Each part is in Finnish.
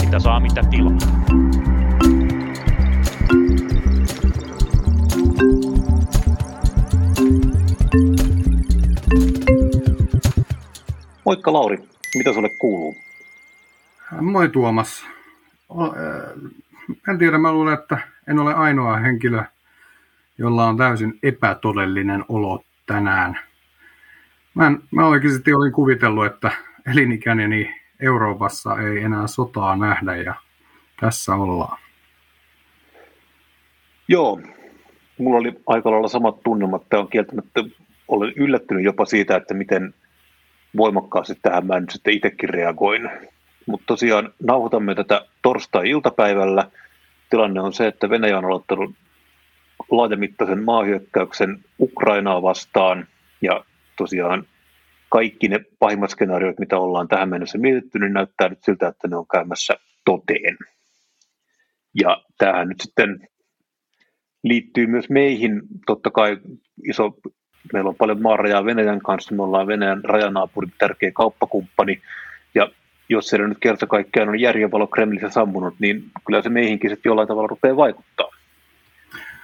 Mitä saa, mitä tilaa. Moikka Lauri, mitä sulle kuuluu? Moi Tuomas. En tiedä, mä luulen, että en ole ainoa henkilö, jolla on täysin epätodellinen olo tänään. Mä, en, mä oikeasti olin kuvitellut, että elinikäni Euroopassa ei enää sotaa nähdä ja tässä ollaan. Joo, mulla oli aika lailla samat tunnelmat. Tämä on kieltämättä, olen yllättynyt jopa siitä, että miten voimakkaasti tähän mä nyt sitten itsekin reagoin. Mutta tosiaan nauhoitamme tätä torstai-iltapäivällä. Tilanne on se, että Venäjä on aloittanut laajamittaisen maahyökkäyksen Ukrainaa vastaan ja tosiaan kaikki ne pahimmat skenaariot, mitä ollaan tähän mennessä mietitty, niin näyttää nyt siltä, että ne on käymässä toteen. Ja tämähän nyt sitten liittyy myös meihin. Totta kai iso Meillä on paljon maarajaa Venäjän kanssa, me ollaan Venäjän rajanaapuri, tärkeä kauppakumppani, ja jos siellä nyt kerta kaikkiaan on järjenvalo Kremlissä sammunut, niin kyllä se meihinkin sitten jollain tavalla rupeaa vaikuttaa.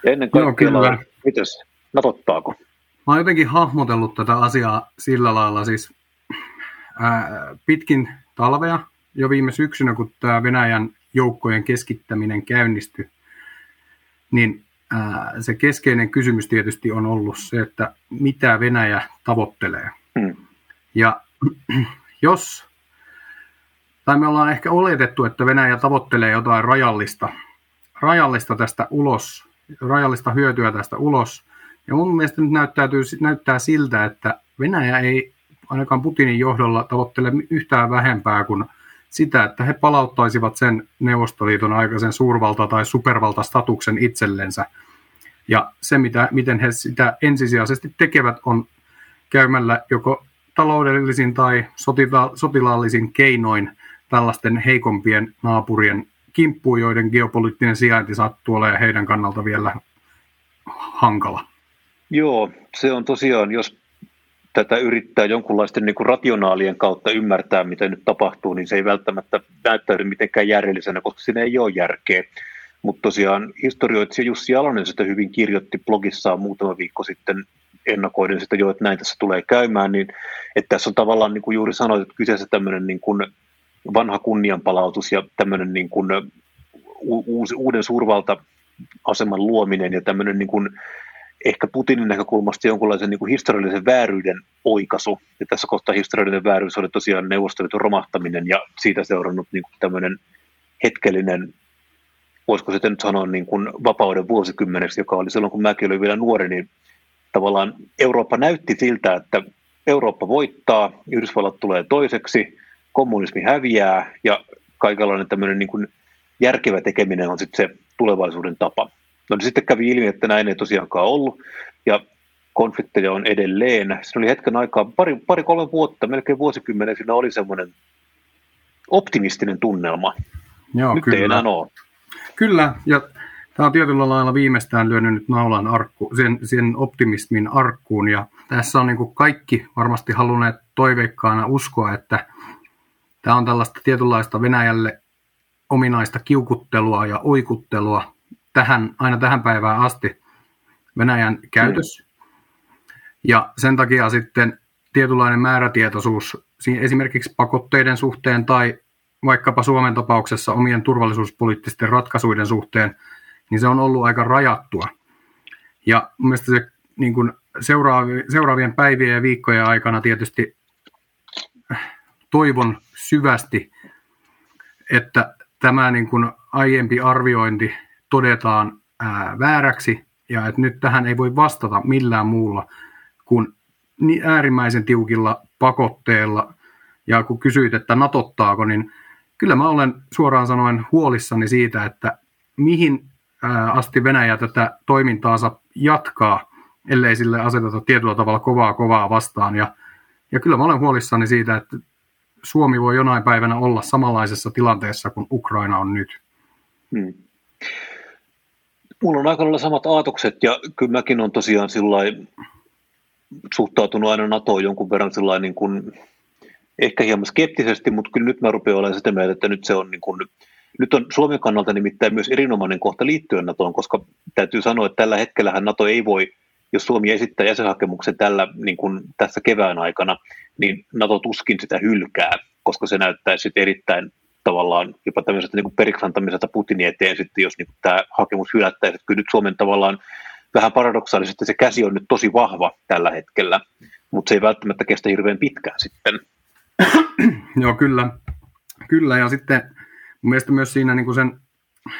Ja ennen kaikkea, Joo, kyllä. mites, natottaako? Mä oon jotenkin hahmotellut tätä asiaa sillä lailla, siis ää, pitkin talvea, jo viime syksynä, kun tämä Venäjän joukkojen keskittäminen käynnistyi, niin se keskeinen kysymys tietysti on ollut se, että mitä Venäjä tavoittelee. Hmm. Ja jos, tai me ollaan ehkä oletettu, että Venäjä tavoittelee jotain rajallista, rajallista tästä ulos, rajallista hyötyä tästä ulos, ja mun mielestä nyt näyttäytyy, näyttää siltä, että Venäjä ei ainakaan Putinin johdolla tavoittele yhtään vähempää kuin sitä, että he palauttaisivat sen Neuvostoliiton aikaisen suurvalta- tai supervaltastatuksen itsellensä. Ja se, mitä, miten he sitä ensisijaisesti tekevät, on käymällä joko taloudellisin tai sotila- sotilaallisin keinoin tällaisten heikompien naapurien kimppuun, joiden geopoliittinen sijainti sattuu olemaan heidän kannalta vielä hankala. Joo, se on tosiaan, jos tätä yrittää jonkunlaisten niin kuin rationaalien kautta ymmärtää, mitä nyt tapahtuu, niin se ei välttämättä näyttäydy mitenkään järjellisenä, koska siinä ei ole järkeä. Mutta tosiaan historioitsija Jussi Alonen sitä hyvin kirjoitti blogissaan muutama viikko sitten ennakoiden sitä jo, että näin tässä tulee käymään, niin että tässä on tavallaan niin kuin juuri sanoit, että kyseessä tämmöinen niin kuin vanha kunnianpalautus ja tämmöinen niin kuin uusi, uuden suurvalta-aseman luominen ja tämmöinen niin kuin ehkä Putinin näkökulmasta jonkunlaisen niin kuin historiallisen vääryyden oikaisu. Ja tässä kohtaa historiallinen vääryys oli tosiaan neuvostoliiton romahtaminen ja siitä seurannut niin kuin tämmöinen hetkellinen, voisiko sitten nyt sanoa niin kuin vapauden vuosikymmeneksi, joka oli silloin kun mäkin olin vielä nuori, niin tavallaan Eurooppa näytti siltä, että Eurooppa voittaa, Yhdysvallat tulee toiseksi, kommunismi häviää ja kaikenlainen tämmöinen niin kuin järkevä tekeminen on sitten se tulevaisuuden tapa. No niin sitten kävi ilmi, että näin ei tosiaankaan ollut, ja konflikteja on edelleen. Siinä oli hetken aikaa, pari, pari kolme vuotta, melkein vuosikymmenen, siinä oli semmoinen optimistinen tunnelma. Joo, Nyt kyllä. ei enää ole. Kyllä, ja tämä on tietyllä lailla viimeistään lyönyt nyt naulan arkku, sen, sen optimismin arkkuun, ja tässä on niin kuin kaikki varmasti halunneet toiveikkaana uskoa, että tämä on tällaista tietynlaista Venäjälle ominaista kiukuttelua ja oikuttelua, tähän, aina tähän päivään asti Venäjän käytös. Mm. Ja sen takia sitten tietynlainen määrätietoisuus esimerkiksi pakotteiden suhteen tai vaikkapa Suomen tapauksessa omien turvallisuuspoliittisten ratkaisuiden suhteen, niin se on ollut aika rajattua. Ja mielestäni se niin kuin seuraavien päivien ja viikkojen aikana tietysti toivon syvästi, että tämä niin kuin aiempi arviointi todetaan ää, vääräksi ja että nyt tähän ei voi vastata millään muulla kuin äärimmäisen tiukilla pakotteilla. Ja kun kysyit, että natottaako, niin kyllä mä olen suoraan sanoen huolissani siitä, että mihin asti Venäjä tätä toimintaansa jatkaa, ellei sille aseteta tietyllä tavalla kovaa kovaa vastaan. Ja, ja kyllä mä olen huolissani siitä, että Suomi voi jonain päivänä olla samanlaisessa tilanteessa kuin Ukraina on nyt. Hmm. Mulla on aika lailla samat aatokset ja kyllä mäkin on tosiaan sillä suhtautunut aina NATOon jonkun verran sellainen niin kuin, ehkä hieman skeptisesti, mutta kyllä nyt mä rupean olemaan sitä mieltä, että nyt se on niin kuin, nyt on Suomen kannalta nimittäin myös erinomainen kohta liittyen NATOon, koska täytyy sanoa, että tällä hetkellä NATO ei voi, jos Suomi esittää jäsenhakemuksen tällä, niin kuin tässä kevään aikana, niin NATO tuskin sitä hylkää, koska se näyttäisi sitten erittäin tavallaan jopa tämmöisestä niin periksantamiselta Putinin eteen sitten, jos niin tämä hakemus hylättäisiin. Kyllä nyt Suomen tavallaan vähän paradoksaalisesti se käsi on nyt tosi vahva tällä hetkellä, mutta se ei välttämättä kestä hirveän pitkään sitten. Joo, kyllä. Kyllä, ja sitten mun mielestä myös siinä niin kuin sen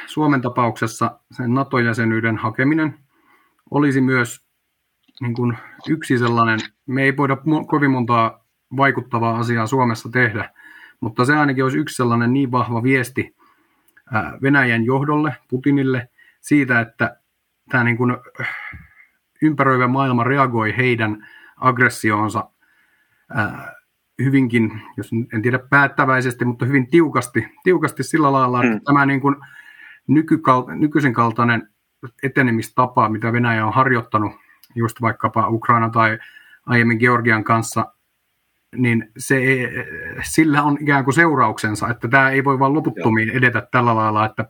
Suomen tapauksessa sen NATO-jäsenyyden hakeminen olisi myös niin kuin yksi sellainen, me ei voida kovin montaa vaikuttavaa asiaa Suomessa tehdä, mutta se ainakin olisi yksi sellainen niin vahva viesti Venäjän johdolle, Putinille, siitä, että tämä niin kuin ympäröivä maailma reagoi heidän aggressioonsa hyvinkin, jos en tiedä päättäväisesti, mutta hyvin tiukasti, tiukasti sillä lailla, että mm. tämä niin kuin nykykal- nykyisen kaltainen etenemistapa, mitä Venäjä on harjoittanut just vaikkapa Ukraina tai aiemmin Georgian kanssa, niin se, sillä on ikään kuin seurauksensa, että tämä ei voi vain loputtomiin edetä tällä lailla, että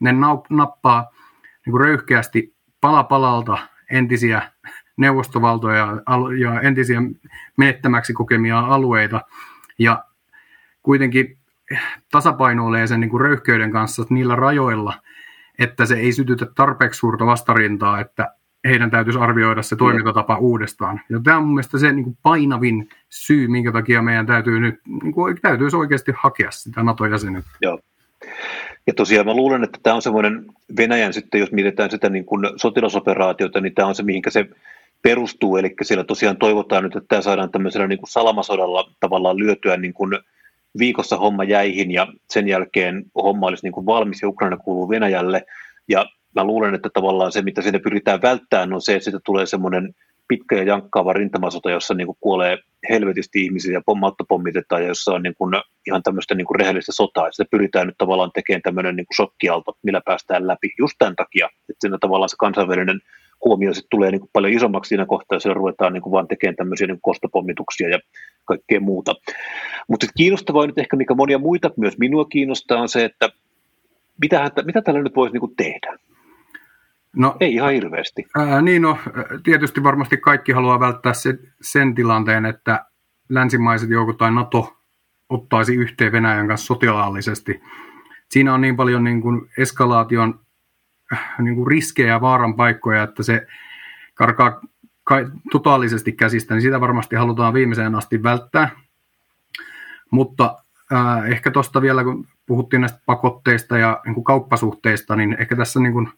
ne nappaa niin kuin röyhkeästi pala palalta entisiä neuvostovaltoja ja entisiä menettämäksi kokemia alueita. Ja kuitenkin tasapainoilee sen niin kuin röyhkeyden kanssa niillä rajoilla, että se ei sytytä tarpeeksi suurta vastarintaa, että heidän täytyisi arvioida se toimintatapa uudestaan. Ja tämä on mun mielestä se niin kuin painavin syy, minkä takia meidän täytyy nyt, niin kuin, täytyisi oikeasti hakea sitä NATO-jäsenyyttä. Joo. Ja tosiaan mä luulen, että tämä on semmoinen Venäjän sitten, jos mietitään sitä niin kuin sotilasoperaatiota, niin tämä on se, mihinkä se perustuu. Eli siellä tosiaan toivotaan nyt, että tämä saadaan tämmöisellä niin kuin salamasodalla tavallaan lyötyä niin kuin viikossa homma jäihin ja sen jälkeen homma olisi niin kuin valmis ja Ukraina kuuluu Venäjälle. Ja mä luulen, että tavallaan se, mitä sinne pyritään välttämään, on se, että siitä tulee semmoinen pitkä ja jankkaava rintamasota, jossa niin kuin kuolee helvetisti ihmisiä ja pommautta pommitetaan ja jossa on niin kuin ihan tämmöistä niin kuin rehellistä sotaa. Ja sitä pyritään nyt tavallaan tekemään tämmöinen niin kuin shokkialto, millä päästään läpi just tämän takia, että siinä tavallaan se kansainvälinen huomio sitten tulee niin kuin paljon isommaksi siinä kohtaa, jos ruvetaan niin kuin vaan tekemään tämmöisiä niin kostopommituksia ja kaikkea muuta. Mutta kiinnostavaa nyt ehkä, mikä monia muita myös minua kiinnostaa, on se, että mitä, mitä tällä nyt voisi niin kuin tehdä? No, Ei ihan hirveästi. Ää, niin no, tietysti varmasti kaikki haluaa välttää se, sen tilanteen, että länsimaiset joukot tai NATO ottaisi yhteen Venäjän kanssa sotilaallisesti. Siinä on niin paljon niin kuin eskalaation niin kuin riskejä ja vaaran paikkoja, että se karkaa ka- totaalisesti käsistä, niin sitä varmasti halutaan viimeiseen asti välttää. Mutta äh, ehkä tuosta vielä, kun puhuttiin näistä pakotteista ja niin kuin kauppasuhteista, niin ehkä tässä niin kuin,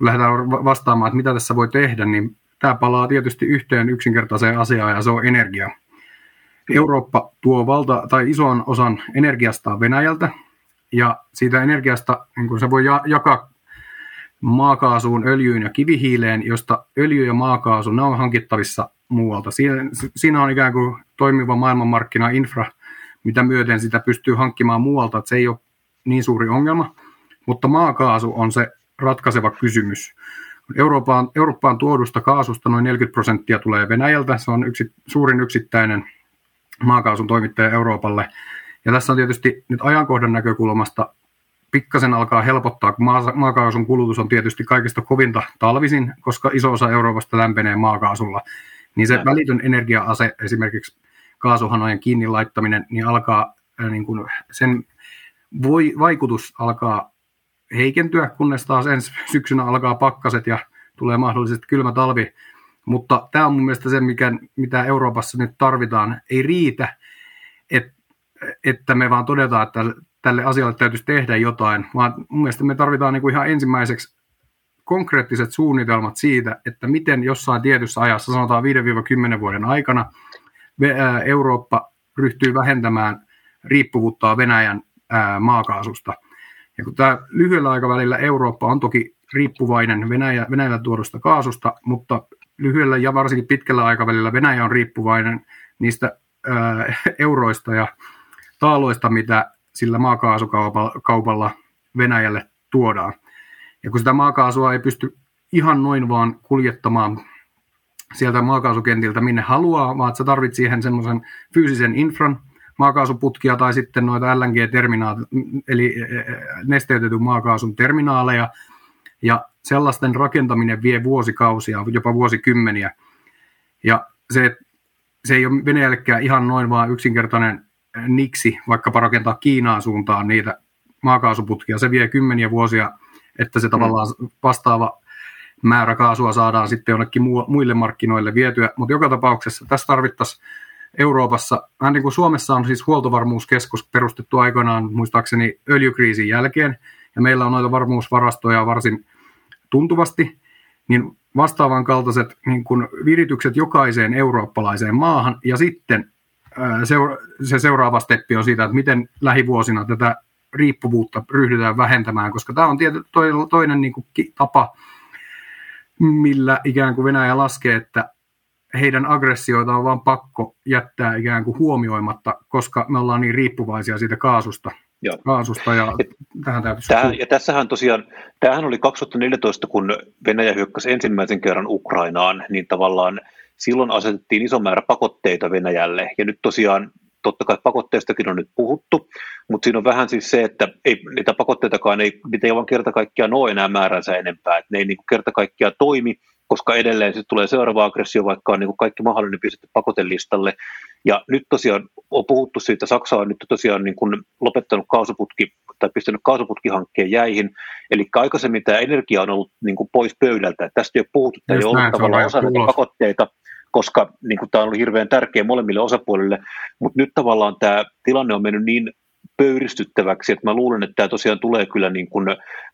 lähdetään vastaamaan, että mitä tässä voi tehdä, niin tämä palaa tietysti yhteen yksinkertaiseen asiaan ja se on energia. Eurooppa tuo valta tai ison osan energiasta Venäjältä ja siitä energiasta niin kun se voi jakaa maakaasuun, öljyyn ja kivihiileen, josta öljy ja maakaasu ne on hankittavissa muualta. Siinä, siinä on ikään kuin toimiva maailmanmarkkina-infra, mitä myöten sitä pystyy hankkimaan muualta, että se ei ole niin suuri ongelma. Mutta maakaasu on se ratkaiseva kysymys. Eurooppaan, Eurooppaan tuodusta kaasusta noin 40 prosenttia tulee Venäjältä. Se on yksi, suurin yksittäinen maakaasun toimittaja Euroopalle. Ja tässä on tietysti nyt ajankohdan näkökulmasta pikkasen alkaa helpottaa, kun maakaasun kulutus on tietysti kaikista kovinta talvisin, koska iso osa Euroopasta lämpenee maakaasulla. Niin se välitön energia-ase, esimerkiksi kaasuhanojen kiinni laittaminen, niin alkaa, niin kuin sen voi, vaikutus alkaa heikentyä, kunnes taas ensi syksynä alkaa pakkaset ja tulee mahdollisesti kylmä talvi. Mutta tämä on mun mielestä se, mikä, mitä Euroopassa nyt tarvitaan. Ei riitä, et, että me vaan todetaan, että tälle asialle täytyisi tehdä jotain, vaan mun mielestä me tarvitaan niin kuin ihan ensimmäiseksi konkreettiset suunnitelmat siitä, että miten jossain tietyssä ajassa, sanotaan 5-10 vuoden aikana, Eurooppa ryhtyy vähentämään riippuvuutta Venäjän maakaasusta – ja kun tämä lyhyellä aikavälillä Eurooppa on toki riippuvainen Venäjä, Venäjällä tuodusta kaasusta, mutta lyhyellä ja varsinkin pitkällä aikavälillä Venäjä on riippuvainen niistä ää, euroista ja taaloista, mitä sillä maakaasukaupalla Venäjälle tuodaan. Ja kun sitä maakaasua ei pysty ihan noin vaan kuljettamaan sieltä maakaasukentiltä minne haluaa, vaan että sä tarvit siihen semmoisen fyysisen infran, maakaasuputkia tai sitten noita LNG-terminaaleja, eli e, e, nesteytetyn maakaasun terminaaleja, ja sellaisten rakentaminen vie vuosikausia, jopa vuosikymmeniä. Ja se, se ei ole Venäjällekään ihan noin vaan yksinkertainen niksi, vaikkapa rakentaa Kiinaan suuntaan niitä maakaasuputkia. Se vie kymmeniä vuosia, että se mm. tavallaan vastaava määrä kaasua saadaan sitten jonnekin muille markkinoille vietyä. Mutta joka tapauksessa tässä tarvittaisiin Euroopassa, vähän niin kuin Suomessa on siis huoltovarmuuskeskus perustettu aikoinaan muistaakseni öljykriisin jälkeen, ja meillä on noita varmuusvarastoja varsin tuntuvasti, niin vastaavan kaltaiset niin kuin viritykset jokaiseen eurooppalaiseen maahan, ja sitten se seuraava steppi on siitä, että miten lähivuosina tätä riippuvuutta ryhdytään vähentämään, koska tämä on tietysti toinen niin kuin tapa, millä ikään kuin Venäjä laskee, että heidän aggressioita on vaan pakko jättää ikään kuin huomioimatta, koska me ollaan niin riippuvaisia siitä kaasusta. Joo. kaasusta ja, tähän Tähän, ja tässähän tosiaan, tämähän oli 2014, kun Venäjä hyökkäsi ensimmäisen kerran Ukrainaan, niin tavallaan silloin asetettiin iso määrä pakotteita Venäjälle, ja nyt tosiaan totta kai pakotteistakin on nyt puhuttu, mutta siinä on vähän siis se, että ei, niitä pakotteitakaan ei, niitä ei vaan kerta kaikkiaan ole enää määränsä enempää, että ne ei niin kerta kaikkiaan toimi, koska edelleen sitten tulee seuraava aggressio, vaikka on niin kuin kaikki mahdollinen pistetty pakotelistalle. Ja nyt tosiaan on puhuttu siitä, Saksa on nyt tosiaan niin kuin lopettanut kaasuputki tai pistänyt kaasuputkihankkeen jäihin. Eli aikaisemmin tämä energia on ollut niin kuin pois pöydältä. Tästä ei ole puhuttu, tämä ei ollut tavallaan osa näitä pakotteita, koska niin kuin, tämä on ollut hirveän tärkeä molemmille osapuolille. Mutta nyt tavallaan tämä tilanne on mennyt niin pöyristyttäväksi, että mä luulen, että tämä tosiaan tulee kyllä niin kuin,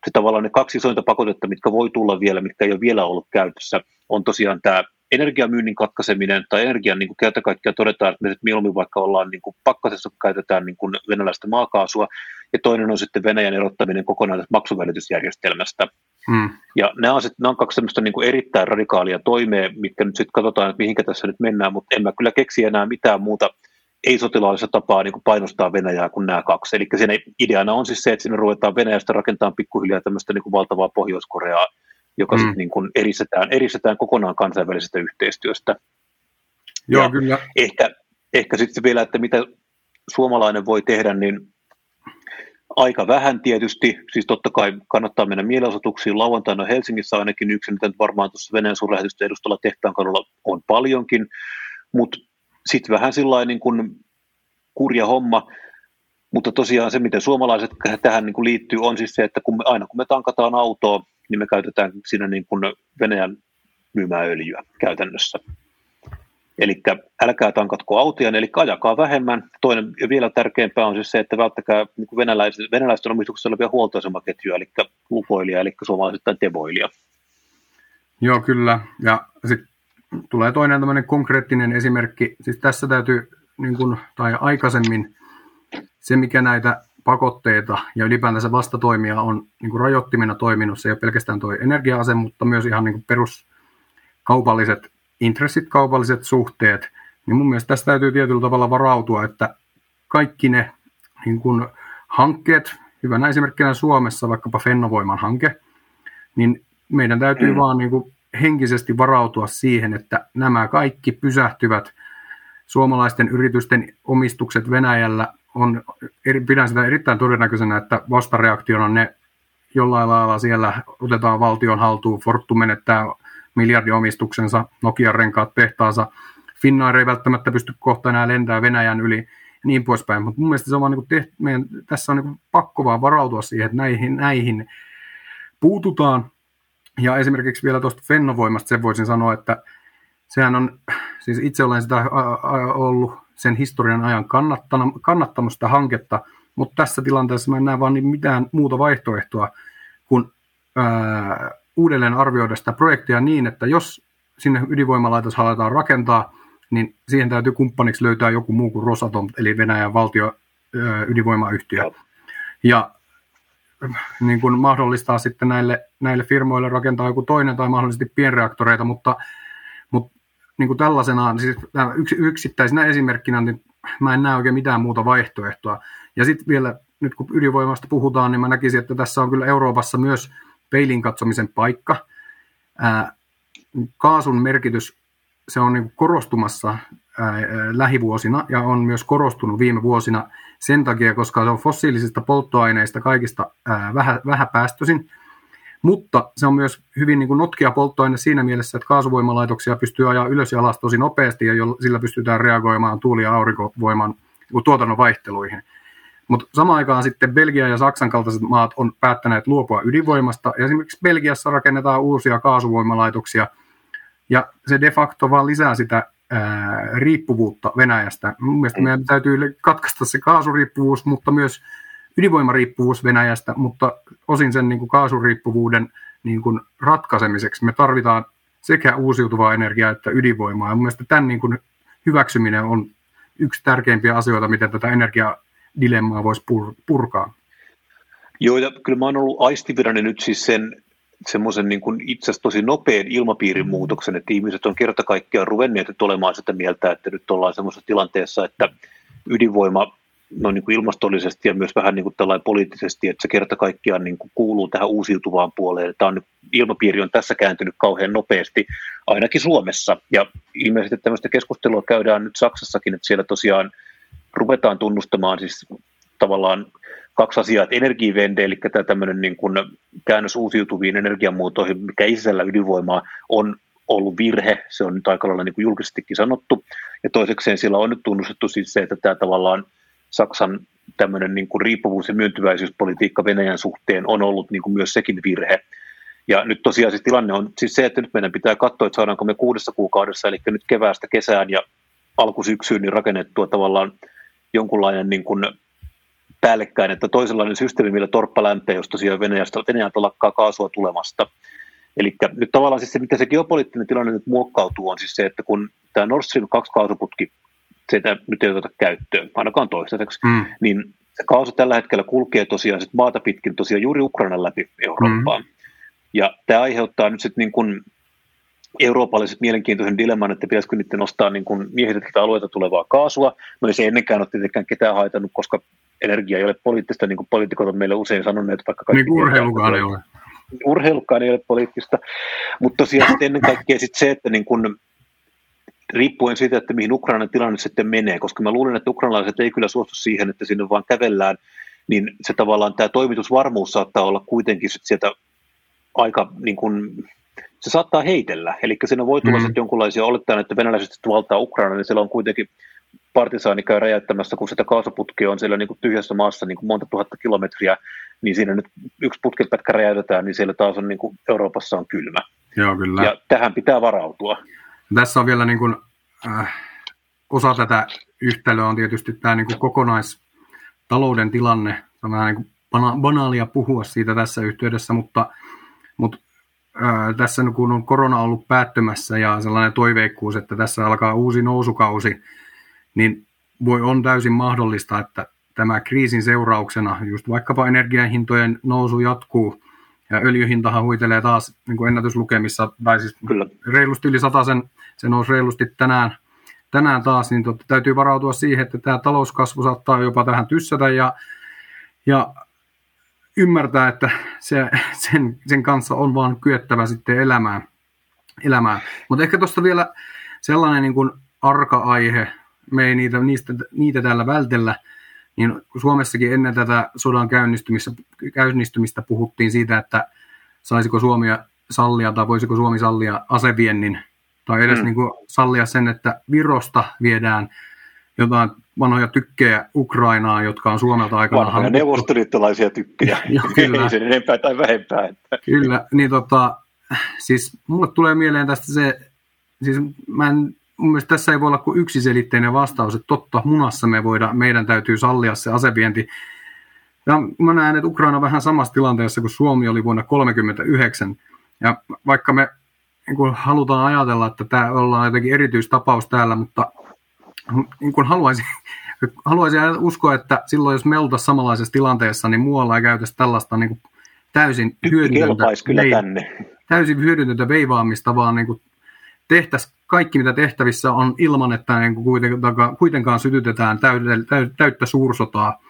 se tavallaan ne kaksi isointa pakotetta, mitkä voi tulla vielä, mitkä ei ole vielä ollut käytössä, on tosiaan tämä energiamyynnin katkaiseminen tai energian niin kerta kaikkiaan todetaan, että me mieluummin vaikka ollaan niin kuin pakkasessa, käytetään niin kuin venäläistä maakaasua, ja toinen on sitten Venäjän erottaminen kokonaan maksuvälitysjärjestelmästä. Hmm. Ja nämä on, sitten, nämä on kaksi niin kuin erittäin radikaalia toimea, mitkä nyt sitten katsotaan, että mihinkä tässä nyt mennään, mutta en mä kyllä keksi enää mitään muuta ei-sotilaallisessa tapaa niin kuin painostaa Venäjää kuin nämä kaksi. Eli siinä ideana on siis se, että sinne ruvetaan Venäjästä rakentamaan pikkuhiljaa tämmöistä niin kuin valtavaa Pohjois-Koreaa, joka mm. sitten niin kuin eristetään, eristetään kokonaan kansainvälisestä yhteistyöstä. Joo, ja kyllä. Ehkä, ehkä sitten vielä, että mitä suomalainen voi tehdä, niin aika vähän tietysti, siis totta kai kannattaa mennä mielenosoituksiin. Lauantaina Helsingissä ainakin yksi, nyt varmaan tuossa Venäjän suurlähetystä edustalla tehtaan kadulla on paljonkin, mutta sitten vähän sillä niin kuin kurja homma, mutta tosiaan se, miten suomalaiset tähän niin kuin liittyy, on siis se, että kun me, aina kun me tankataan autoa, niin me käytetään siinä niin kuin Venäjän myymää öljyä käytännössä. Eli älkää tankatko autoja, eli ajakaa vähemmän. Toinen ja vielä tärkeämpää on siis se, että välttäkää niin kuin venäläisten, venäläisten omistuksessa olevia huoltoasemaketjuja, eli lukoilia, eli suomalaiset tai devoilia. Joo, kyllä. Ja sitten tulee toinen tämmöinen konkreettinen esimerkki. Siis tässä täytyy, niin kuin, tai aikaisemmin, se mikä näitä pakotteita ja ylipäätänsä vastatoimia on niin kuin rajoittimena toiminut, se ei ole pelkästään tuo energia-ase, mutta myös ihan niin kuin peruskaupalliset intressit, kaupalliset suhteet, niin mun mielestä tässä täytyy tietyllä tavalla varautua, että kaikki ne niin kuin hankkeet, hyvänä esimerkkinä Suomessa vaikkapa Fennovoiman hanke, niin meidän täytyy mm. vaan niin kuin henkisesti varautua siihen, että nämä kaikki pysähtyvät. Suomalaisten yritysten omistukset Venäjällä on, pidän sitä erittäin todennäköisenä, että vastareaktiona ne jollain lailla siellä otetaan valtion haltuun, Fortum menettää miljardiomistuksensa, Nokian renkaat tehtaansa, Finnair ei välttämättä pysty kohta enää lentää Venäjän yli ja niin poispäin, mutta mun mielestä se on vaan niin tehty, meidän, tässä on niin pakko vaan varautua siihen, että näihin, näihin puututaan ja esimerkiksi vielä tuosta Fennovoimasta sen voisin sanoa, että sehän on, siis itse olen sitä ollut sen historian ajan kannattanut sitä hanketta, mutta tässä tilanteessa mä en näe vaan niin mitään muuta vaihtoehtoa kuin ää, uudelleen arvioida sitä projektia niin, että jos sinne ydinvoimalaitos halutaan rakentaa, niin siihen täytyy kumppaniksi löytää joku muu kuin Rosatom, eli Venäjän valtio ydinvoimayhtiö. Ja niin kuin mahdollistaa sitten näille, näille firmoille rakentaa joku toinen tai mahdollisesti pienreaktoreita, mutta, mutta niin kuin tällaisenaan, siis yks, yksittäisenä esimerkkinä, niin mä en näe oikein mitään muuta vaihtoehtoa. Ja sitten vielä, nyt kun ydinvoimasta puhutaan, niin mä näkisin, että tässä on kyllä Euroopassa myös peilin katsomisen paikka. Ää, kaasun merkitys se on niin korostumassa ää, lähivuosina ja on myös korostunut viime vuosina sen takia, koska se on fossiilisista polttoaineista kaikista vähä, vähäpäästöisin, mutta se on myös hyvin niin kuin notkia polttoaine siinä mielessä, että kaasuvoimalaitoksia pystyy ajaa ylös ja alas tosi nopeasti ja sillä pystytään reagoimaan tuuli- ja aurinkovoiman niin tuotannon vaihteluihin. Mutta samaan aikaan sitten Belgia ja Saksan kaltaiset maat on päättäneet luopua ydinvoimasta. Esimerkiksi Belgiassa rakennetaan uusia kaasuvoimalaitoksia, ja se de facto vaan lisää sitä ää, riippuvuutta Venäjästä. Mun mielestä meidän täytyy katkaista se kaasuriippuvuus, mutta myös ydinvoimariippuvuus Venäjästä, mutta osin sen niin kuin kaasuriippuvuuden niin kuin ratkaisemiseksi me tarvitaan sekä uusiutuvaa energiaa että ydinvoimaa. Ja mielestä tämän niin kuin hyväksyminen on yksi tärkeimpiä asioita, miten tätä energiadilemmaa voisi purkaa. Joo, ja kyllä mä oon ollut aistivirani nyt siis sen semmoisen niin kuin itse asiassa tosi nopean ilmapiirin muutoksen, että ihmiset on kerta kaikkiaan ruvenneet olemaan sitä mieltä, että nyt ollaan semmoisessa tilanteessa, että ydinvoima no niin kuin ilmastollisesti ja myös vähän niin kuin tällainen poliittisesti, että se kerta kaikkiaan niin kuin kuuluu tähän uusiutuvaan puoleen. Tämä on ilmapiiri on tässä kääntynyt kauhean nopeasti, ainakin Suomessa. Ja ilmeisesti tämmöistä keskustelua käydään nyt Saksassakin, että siellä tosiaan ruvetaan tunnustamaan siis tavallaan kaksi asiaa, että energiivende, eli tämä tämmöinen niin kuin käännös uusiutuviin energiamuotoihin, mikä ei sisällä ydinvoimaa, on ollut virhe, se on nyt aika lailla niin kuin julkisestikin sanottu, ja toisekseen sillä on nyt tunnustettu siis se, että tämä tavallaan Saksan tämmöinen niin kuin riippuvuus- ja myöntyväisyyspolitiikka Venäjän suhteen on ollut niin kuin myös sekin virhe. Ja nyt tosiaan siis tilanne on siis se, että nyt meidän pitää katsoa, että saadaanko me kuudessa kuukaudessa, eli nyt keväästä kesään ja alkusyksyyn, niin rakennettua tavallaan jonkunlainen niin kuin päällekkäin, että toisenlainen systeemi, millä torppa lämpee, jos tosiaan Venäjästä, Venäjältä lakkaa kaasua tulemasta. Eli nyt tavallaan siis se, miten se geopoliittinen tilanne nyt muokkautuu, on siis se, että kun tämä Nord Stream 2 kaasuputki sitä nyt ei oteta käyttöön, ainakaan toistaiseksi, mm. niin se kaasu tällä hetkellä kulkee tosiaan sit maata pitkin tosiaan juuri Ukrainan läpi Eurooppaan. Mm. Ja tämä aiheuttaa nyt sitten niin kuin eurooppalaiset mielenkiintoisen dilemman, että pitäisikö niiden nostaa niin kuin miehitettävältä alueelta tulevaa kaasua. No ei se ennenkään ole tietenkään ketään haitannut, koska energia ei ole poliittista, niin kuin poliitikot on meille usein sanoneet. Vaikka kaikki niin urheilukaan ei ole. Urheilukaan ei ole poliittista, mutta tosiaan ennen kaikkea sit se, että niin kuin riippuen siitä, että mihin Ukrainan tilanne sitten menee, koska mä luulen, että ukrainalaiset ei kyllä suostu siihen, että sinne vaan kävellään, niin se tavallaan tämä toimitusvarmuus saattaa olla kuitenkin sieltä aika niin kuin, se saattaa heitellä. Eli siinä voi tulla mm. sitten jonkunlaisia, olettaen, että venäläiset valtaa Ukraina, niin siellä on kuitenkin partisaani käy räjäyttämässä, kun sitä kaasuputkea on siellä niin kuin tyhjässä maassa niin kuin monta tuhatta kilometriä, niin siinä nyt yksi putkipätkä räjäytetään, niin siellä taas on niin kuin Euroopassa on kylmä. Joo, kyllä. Ja tähän pitää varautua. Tässä on vielä niin kuin, äh, osa tätä yhtälöä on tietysti tämä niin kuin kokonaistalouden tilanne. On vähän niin kuin bana- banaalia puhua siitä tässä yhteydessä, mutta, mutta äh, tässä kun on korona ollut päättymässä ja sellainen toiveikkuus, että tässä alkaa uusi nousukausi, niin voi on täysin mahdollista, että tämä kriisin seurauksena, just vaikkapa energiahintojen nousu jatkuu, ja öljyhintahan huitelee taas niin kuin ennätyslukemissa, tai siis Kyllä. reilusti yli sen, se nousi reilusti tänään, tänään taas, niin totta, täytyy varautua siihen, että tämä talouskasvu saattaa jopa tähän tyssätä ja, ja ymmärtää, että se, sen, sen kanssa on vaan kyettävä sitten elämään. elämään. Mutta ehkä tuosta vielä sellainen niin kuin arka-aihe, me ei niitä, niistä, niitä täällä vältellä, niin Suomessakin ennen tätä sodan käynnistymistä, käynnistymistä puhuttiin siitä, että saisiko Suomi sallia tai voisiko Suomi sallia aseviennin tai edes mm. niin kuin sallia sen, että Virosta viedään jotain vanhoja tykkejä Ukrainaan, jotka on Suomelta aikana Vanhoja haluttu. neuvostoliittolaisia tykkejä, jo, kyllä. ei sen enempää tai vähempää. Että. Kyllä, niin tota, siis mulle tulee mieleen tästä se, siis mä en mun mielestä tässä ei voi olla kuin yksiselitteinen vastaus, että totta, munassa me voidaan, meidän täytyy sallia se asevienti. Ja mä näen, että Ukraina on vähän samassa tilanteessa kuin Suomi oli vuonna 1939. Ja vaikka me niin kuin halutaan ajatella, että tämä ollaan jotenkin erityistapaus täällä, mutta niin kuin haluaisin, haluaisin uskoa, että silloin jos me oltaisiin samanlaisessa tilanteessa, niin muualla ei käytäisi tällaista niin kuin täysin hyödyntöntä, kyllä tänne. täysin hyödyntöntä veivaamista, vaan niin kuin tehtäisiin kaikki, mitä tehtävissä on ilman, että niin kuitenkaan, kuitenkaan sytytetään täyttä, täyttä suursotaa.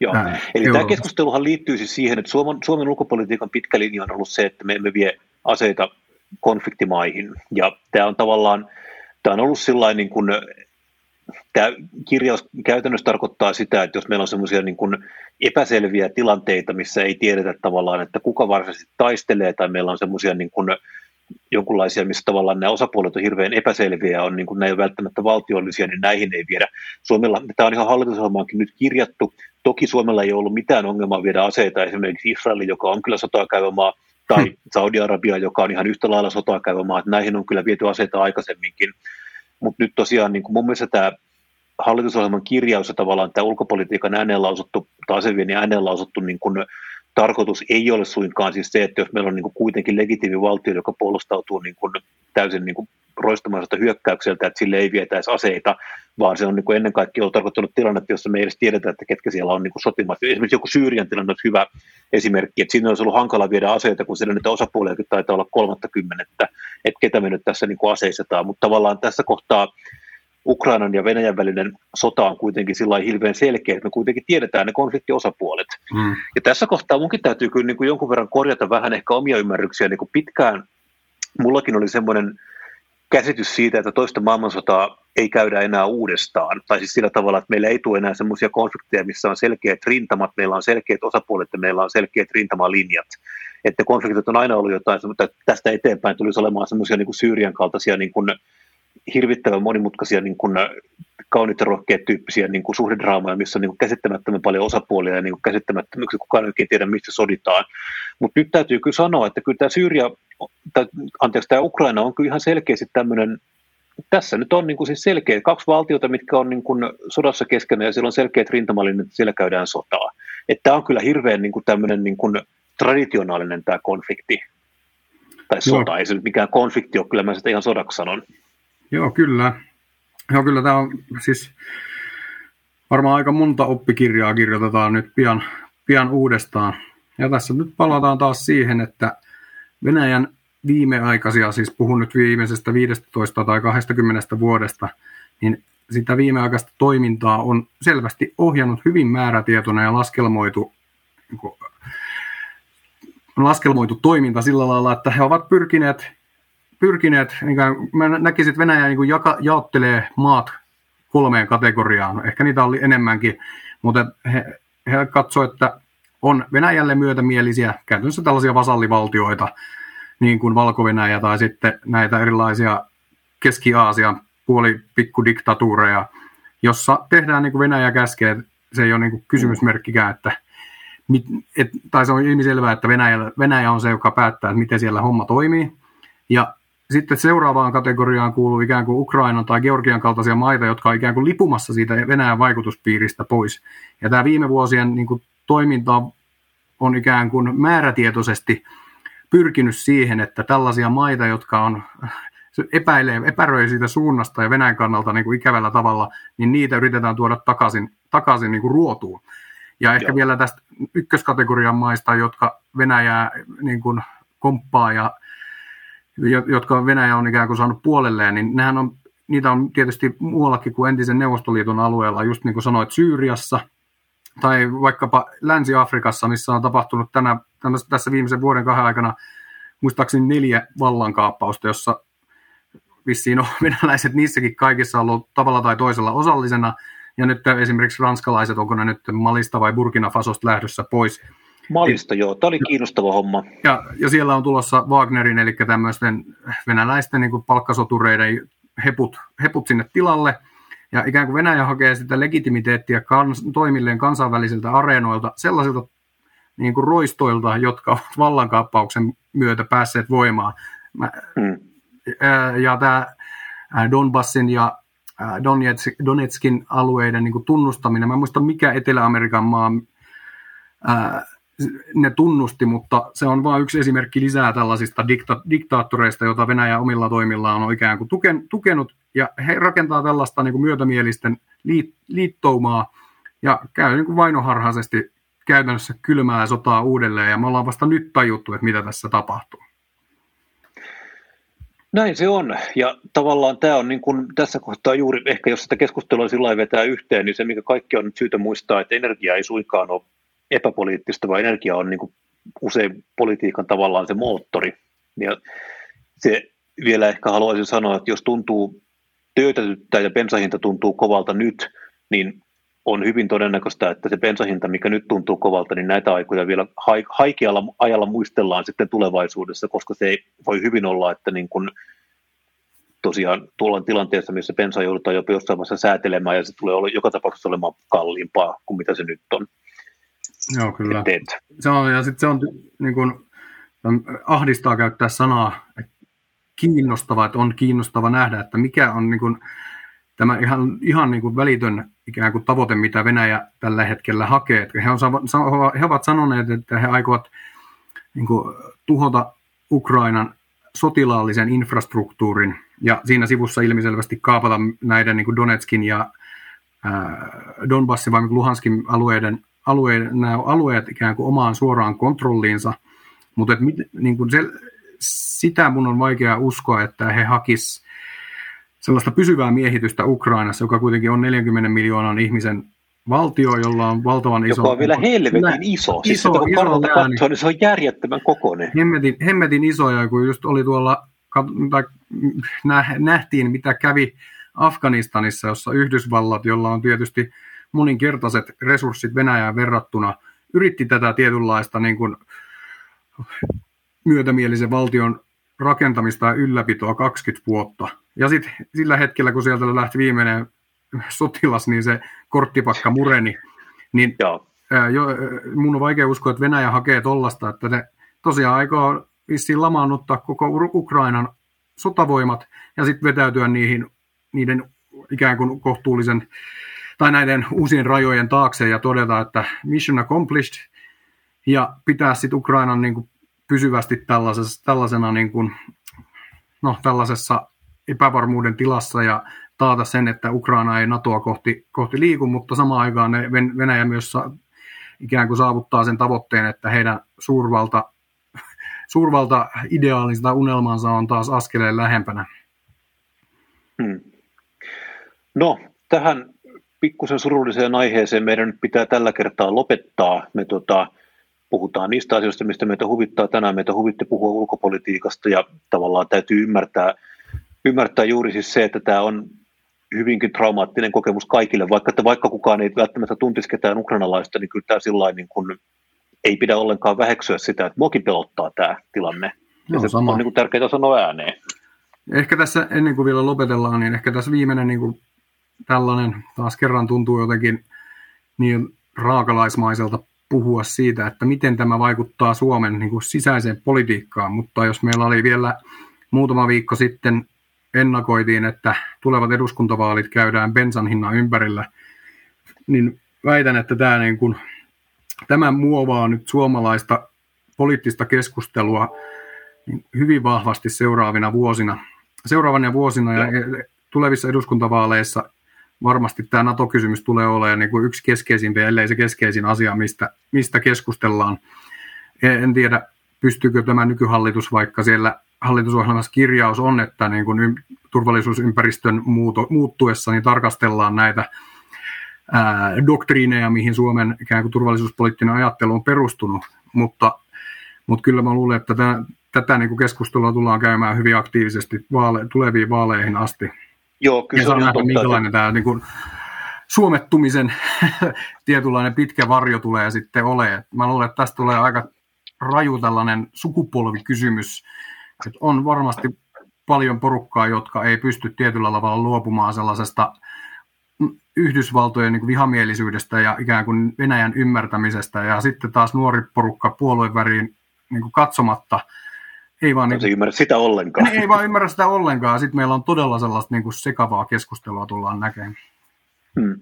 Joo, ää, eli tämä keskusteluhan liittyy siis siihen, että Suomen, Suomen ulkopolitiikan pitkä linja on ollut se, että me emme vie aseita konfliktimaihin. Ja tämä on tavallaan, tämä on ollut sillä niin kuin, tämä kirjaus käytännössä tarkoittaa sitä, että jos meillä on semmoisia niin kuin epäselviä tilanteita, missä ei tiedetä tavallaan, että kuka varsinaisesti taistelee, tai meillä on semmoisia niin kuin jonkunlaisia, missä tavallaan nämä osapuolet on hirveän epäselviä ja on niin kuin, ei ole välttämättä valtiollisia, niin näihin ei viedä. Suomella, tämä on ihan hallitusohjelmaankin nyt kirjattu. Toki Suomella ei ollut mitään ongelmaa viedä aseita esimerkiksi Israelin, joka on kyllä sotaa käyvä maa, tai hmm. Saudi-Arabia, joka on ihan yhtä lailla sotaa käyvä maa, että näihin on kyllä viety aseita aikaisemminkin. Mutta nyt tosiaan niin kuin mun mielestä tämä hallitusohjelman kirjaus ja tavallaan tämä ulkopolitiikan ääneen lausuttu, tai aseviennin ääneen lausuttu niin kuin tarkoitus ei ole suinkaan siis se, että jos meillä on niin kuin kuitenkin legitiimi valtio, joka puolustautuu niin kuin täysin niin roistamaiselta hyökkäykseltä, että sille ei vietäisi aseita, vaan se on niin kuin ennen kaikkea ollut tarkoittanut tilannetta, jossa me ei edes tiedetä, että ketkä siellä on niin kuin sotimassa. Esimerkiksi joku Syyrian tilanne on hyvä esimerkki, että siinä olisi ollut hankala viedä aseita, kun siellä nyt osapuoliakin taitaa olla kolmatta kymmenettä, että ketä me nyt tässä niin kuin aseistetaan, mutta tavallaan tässä kohtaa Ukrainan ja Venäjän välinen sota on kuitenkin sillä hirveän selkeä, että me kuitenkin tiedetään ne konfliktiosapuolet. Hmm. Ja tässä kohtaa munkin täytyy kyllä niin kuin jonkun verran korjata vähän ehkä omia ymmärryksiä. Niin kuin pitkään mullakin oli semmoinen käsitys siitä, että toista maailmansotaa ei käydä enää uudestaan. Tai siis sillä tavalla, että meillä ei tule enää semmoisia konflikteja, missä on selkeät rintamat, meillä on selkeät osapuolet ja meillä on selkeät rintamalinjat. Että konfliktit on aina ollut jotain, mutta tästä eteenpäin tulisi olemaan semmoisia niin kuin Syyrian kaltaisia niin kuin hirvittävän monimutkaisia niin kuin, kauniita rohkeat tyyppisiä niin kuin suhdedraamoja, missä on niin kuin käsittämättömän paljon osapuolia ja niin kuin käsittämättömän, kukaan ei oikein tiedä, mistä soditaan. Mutta nyt täytyy kyllä sanoa, että kyllä tämä Syyria, tai, anteeksi, tämä Ukraina on kyllä ihan selkeästi tämmöinen, tässä nyt on niin kuin siis selkeä, kaksi valtiota, mitkä on niin kuin sodassa keskenään ja siellä on selkeät rintamalinnat, että siellä käydään sotaa. Että tämä on kyllä hirveän niin kuin tämmöinen niin kuin traditionaalinen tämä konflikti, tai sota, no. ei se nyt mikään konflikti ole, kyllä mä sitä ihan sodaksi sanon. Joo, kyllä. Joo, kyllä tämä on siis varmaan aika monta oppikirjaa kirjoitetaan nyt pian, pian uudestaan. Ja tässä nyt palataan taas siihen, että Venäjän viimeaikaisia, siis puhun nyt viimeisestä 15 tai 20 vuodesta, niin sitä viimeaikaista toimintaa on selvästi ohjannut hyvin määrätietoinen ja laskelmoitu, niin kuin, laskelmoitu toiminta sillä lailla, että he ovat pyrkineet pyrkineet, niin mä näkisin, että Venäjä niin jaka, jaottelee maat kolmeen kategoriaan. Ehkä niitä oli enemmänkin, mutta he, he katsoivat, että on Venäjälle myötämielisiä, käytännössä tällaisia vasallivaltioita, niin kuin valko tai sitten näitä erilaisia Keski-Aasian puolipikkudiktatuureja, jossa tehdään niin kuin Venäjä käskee, se ei ole niin kuin kysymysmerkkikään, että mit, et, tai se on ilmiselvää, että Venäjä, Venäjä on se, joka päättää, että miten siellä homma toimii. Ja sitten seuraavaan kategoriaan kuuluu ikään kuin Ukrainan tai Georgian kaltaisia maita, jotka on ikään kuin lipumassa siitä Venäjän vaikutuspiiristä pois. Ja tämä viime vuosien niin kuin, toiminta on ikään kuin määrätietoisesti pyrkinyt siihen, että tällaisia maita, jotka on epäilee, epäröi siitä suunnasta ja Venäjän kannalta niin kuin ikävällä tavalla, niin niitä yritetään tuoda takaisin, takaisin niin kuin ruotuun. Ja ehkä Joo. vielä tästä ykköskategorian maista, jotka Venäjää niin kuin komppaa ja jotka Venäjä on ikään kuin saanut puolelleen, niin nehän on, niitä on tietysti muuallakin kuin entisen Neuvostoliiton alueella, just niin kuin sanoit, Syyriassa tai vaikkapa Länsi-Afrikassa, missä on tapahtunut tänä, tässä viimeisen vuoden kahden aikana muistaakseni neljä vallankaappausta, jossa vissiin on venäläiset niissäkin kaikissa ollut tavalla tai toisella osallisena, ja nyt esimerkiksi ranskalaiset, onko ne nyt Malista vai Burkina Fasosta lähdössä pois, Malista, joo. Tämä oli kiinnostava homma. Ja, ja siellä on tulossa Wagnerin, eli tämmöisten venäläisten niin palkkasotureiden heput, heput sinne tilalle. Ja ikään kuin Venäjä hakee sitä legitimiteettiä kans, toimilleen kansainvälisiltä areenoilta sellaisilta niin kuin roistoilta, jotka ovat vallankaappauksen myötä päässeet voimaan. Mä, hmm. Ja tämä Donbassin ja Donetskin alueiden niin kuin tunnustaminen. Mä en muista, mikä Etelä-Amerikan maa ne tunnusti, mutta se on vain yksi esimerkki lisää tällaisista dikta- diktaattoreista, joita Venäjä omilla toimillaan on ikään kuin tuken, tukenut, ja he rakentaa tällaista niin kuin myötämielisten liit, liittoumaa, ja käy niin kuin vainoharhaisesti käytännössä kylmää sotaa uudelleen, ja me ollaan vasta nyt tajuttu, että mitä tässä tapahtuu. Näin se on, ja tavallaan tämä on niin kuin tässä kohtaa juuri, ehkä jos sitä keskustelua sillä vetää yhteen, niin se mikä kaikki on nyt syytä muistaa, että energia ei suinkaan ole epäpoliittista, vaan energia on niin kuin usein politiikan tavallaan se moottori. Ja se vielä ehkä haluaisin sanoa, että jos tuntuu työtätyttää ja bensahinta tuntuu kovalta nyt, niin on hyvin todennäköistä, että se bensahinta, mikä nyt tuntuu kovalta, niin näitä aikoja vielä haikealla ajalla muistellaan sitten tulevaisuudessa, koska se ei voi hyvin olla, että niin kun tosiaan tullaan tilanteessa, missä bensa joudutaan jopa jossain vaiheessa säätelemään ja se tulee olla, joka tapauksessa olemaan kalliimpaa kuin mitä se nyt on. Joo, kyllä. Et, se on, ja sitten se on niin kun, ahdistaa käyttää sanaa kiinnostava, että on kiinnostava nähdä, että mikä on niin kun, tämä ihan, ihan niin kuin välitön ikään kuin tavoite, mitä Venäjä tällä hetkellä hakee. He, on, he ovat sanoneet, että he aikovat niin kuin, tuhota Ukrainan sotilaallisen infrastruktuurin ja siinä sivussa ilmiselvästi kaapata näiden niin kuin Donetskin ja ää, Donbassin vai Luhanskin alueiden, alueiden, nämä alueet ikään kuin omaan suoraan kontrolliinsa, mutta et, niin kuin se, sitä mun on vaikea uskoa, että he hakis sellaista pysyvää miehitystä Ukrainassa, joka kuitenkin on 40 miljoonan ihmisen valtio, jolla on valtavan iso... Joka on vielä helvetin iso. Siis iso, kun iso katsoo, niin se on järjettömän kokoinen. Hemmetin, hemmetin isoja, kun just oli tuolla, tai nähtiin, mitä kävi Afganistanissa, jossa Yhdysvallat, jolla on tietysti moninkertaiset resurssit Venäjään verrattuna, yritti tätä tietynlaista niin kuin, myötämielisen valtion rakentamista ja ylläpitoa 20 vuotta. Ja sitten sillä hetkellä, kun sieltä lähti viimeinen sotilas, niin se korttipakka mureni. Niin Joo. Jo, mun on vaikea uskoa, että Venäjä hakee tollasta, että ne tosiaan aikoo vissiin lamaannuttaa koko Ukrainan sotavoimat ja sitten vetäytyä niihin, niiden ikään kuin kohtuullisen tai näiden uusien rajojen taakse ja todeta, että mission accomplished ja pitää sitten Ukrainan niin kuin pysyvästi tällaisessa, tällaisena niin kuin, no, tällaisessa epävarmuuden tilassa ja taata sen, että Ukraina ei NATOa kohti, kohti liiku, mutta samaan aikaan ne Venäjä myös sa, ikään kuin saavuttaa sen tavoitteen, että heidän suurvalta, suurvalta ideaalinsa unelmansa on taas askeleen lähempänä. Hmm. No, tähän pikkusen surulliseen aiheeseen meidän nyt pitää tällä kertaa lopettaa. Me tota, puhutaan niistä asioista, mistä meitä huvittaa tänään. Meitä huvitti puhua ulkopolitiikasta ja tavallaan täytyy ymmärtää, ymmärtää juuri siis se, että tämä on hyvinkin traumaattinen kokemus kaikille, vaikka, että vaikka kukaan ei välttämättä tuntisi ketään ukrainalaista, niin kyllä tämä sillä niin kuin, ei pidä ollenkaan väheksyä sitä, että muokin pelottaa tämä tilanne. Ja no, se sama. on niin kuin tärkeää sanoa ääneen. Ehkä tässä, ennen kuin vielä lopetellaan, niin ehkä tässä viimeinen niin kuin tällainen. Taas kerran tuntuu jotenkin niin raakalaismaiselta puhua siitä, että miten tämä vaikuttaa Suomen niin kuin sisäiseen politiikkaan, mutta jos meillä oli vielä muutama viikko sitten ennakoitiin, että tulevat eduskuntavaalit käydään bensan hinnan ympärillä, niin väitän, että tämä, niin kuin, tämä muovaa nyt suomalaista poliittista keskustelua hyvin vahvasti seuraavina vuosina. Seuraavina vuosina ja tulevissa eduskuntavaaleissa varmasti tämä NATO-kysymys tulee olemaan niin kuin yksi keskeisimpiä, ellei se keskeisin asia, mistä, mistä keskustellaan. En tiedä, pystyykö tämä nykyhallitus, vaikka siellä hallitusohjelmassa kirjaus on, että niin kuin turvallisuusympäristön muuto, muuttuessa niin tarkastellaan näitä ää, doktriineja, mihin Suomen ikään kuin turvallisuuspoliittinen ajattelu on perustunut, mutta, mutta kyllä mä luulen, että tätä, tätä niin kuin keskustelua tullaan käymään hyvin aktiivisesti vaale, tuleviin vaaleihin asti. Joo, kyllä ja se on nähdä, minkälainen tämä niin kuin, suomettumisen tietynlainen pitkä varjo tulee sitten olemaan. Mä luulen, että tästä tulee aika raju tällainen sukupolvikysymys, että on varmasti paljon porukkaa, jotka ei pysty tietyllä tavalla luopumaan sellaisesta Yhdysvaltojen niin vihamielisyydestä ja ikään kuin Venäjän ymmärtämisestä, ja sitten taas nuori porukka puolueväriin niin katsomatta ei vaan niin, ymmärrä sitä ollenkaan. Ei, ei vaan ymmärrä sitä ollenkaan. Sitten meillä on todella sellaista niin kuin sekavaa keskustelua tullaan näkemään. Hmm.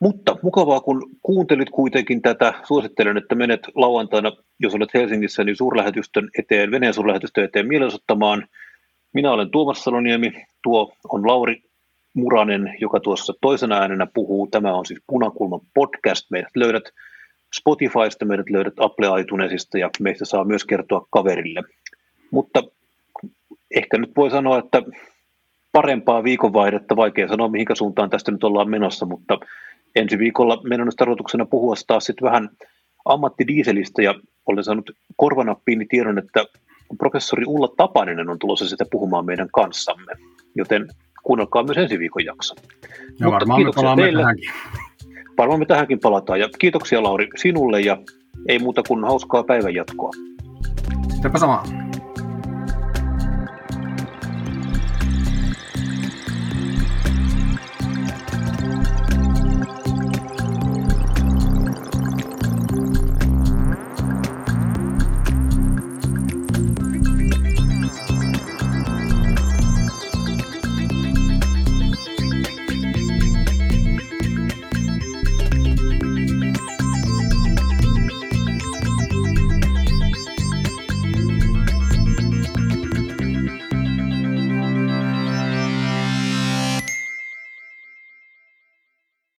Mutta mukavaa, kun kuuntelit kuitenkin tätä. Suosittelen, että menet lauantaina, jos olet Helsingissä, niin suurlähetystön eteen, Venäjän suurlähetystön eteen mielenosoittamaan. Minä olen Tuomas Saloniemi, tuo on Lauri Muranen, joka tuossa toisena äänenä puhuu. Tämä on siis Punakulma podcast. Meidät löydät Spotifysta, meidät löydät Apple iTunesista ja meistä saa myös kertoa kaverille. Mutta ehkä nyt voi sanoa, että parempaa viikonvaihdetta, vaikea sanoa mihinkä suuntaan tästä nyt ollaan menossa, mutta ensi viikolla meidän on tarkoituksena puhua taas sitten vähän ammattidieselistä ja olen saanut korvanappiini tiedon, että professori Ulla Tapaninen on tulossa sitä puhumaan meidän kanssamme, joten kuunnelkaa myös ensi viikon jakso. Ja Mutta varmaan me palaamme teille. tähänkin. Varmaan me tähänkin palataan. Ja kiitoksia Lauri sinulle ja ei muuta kuin hauskaa päivänjatkoa. Sepä sama.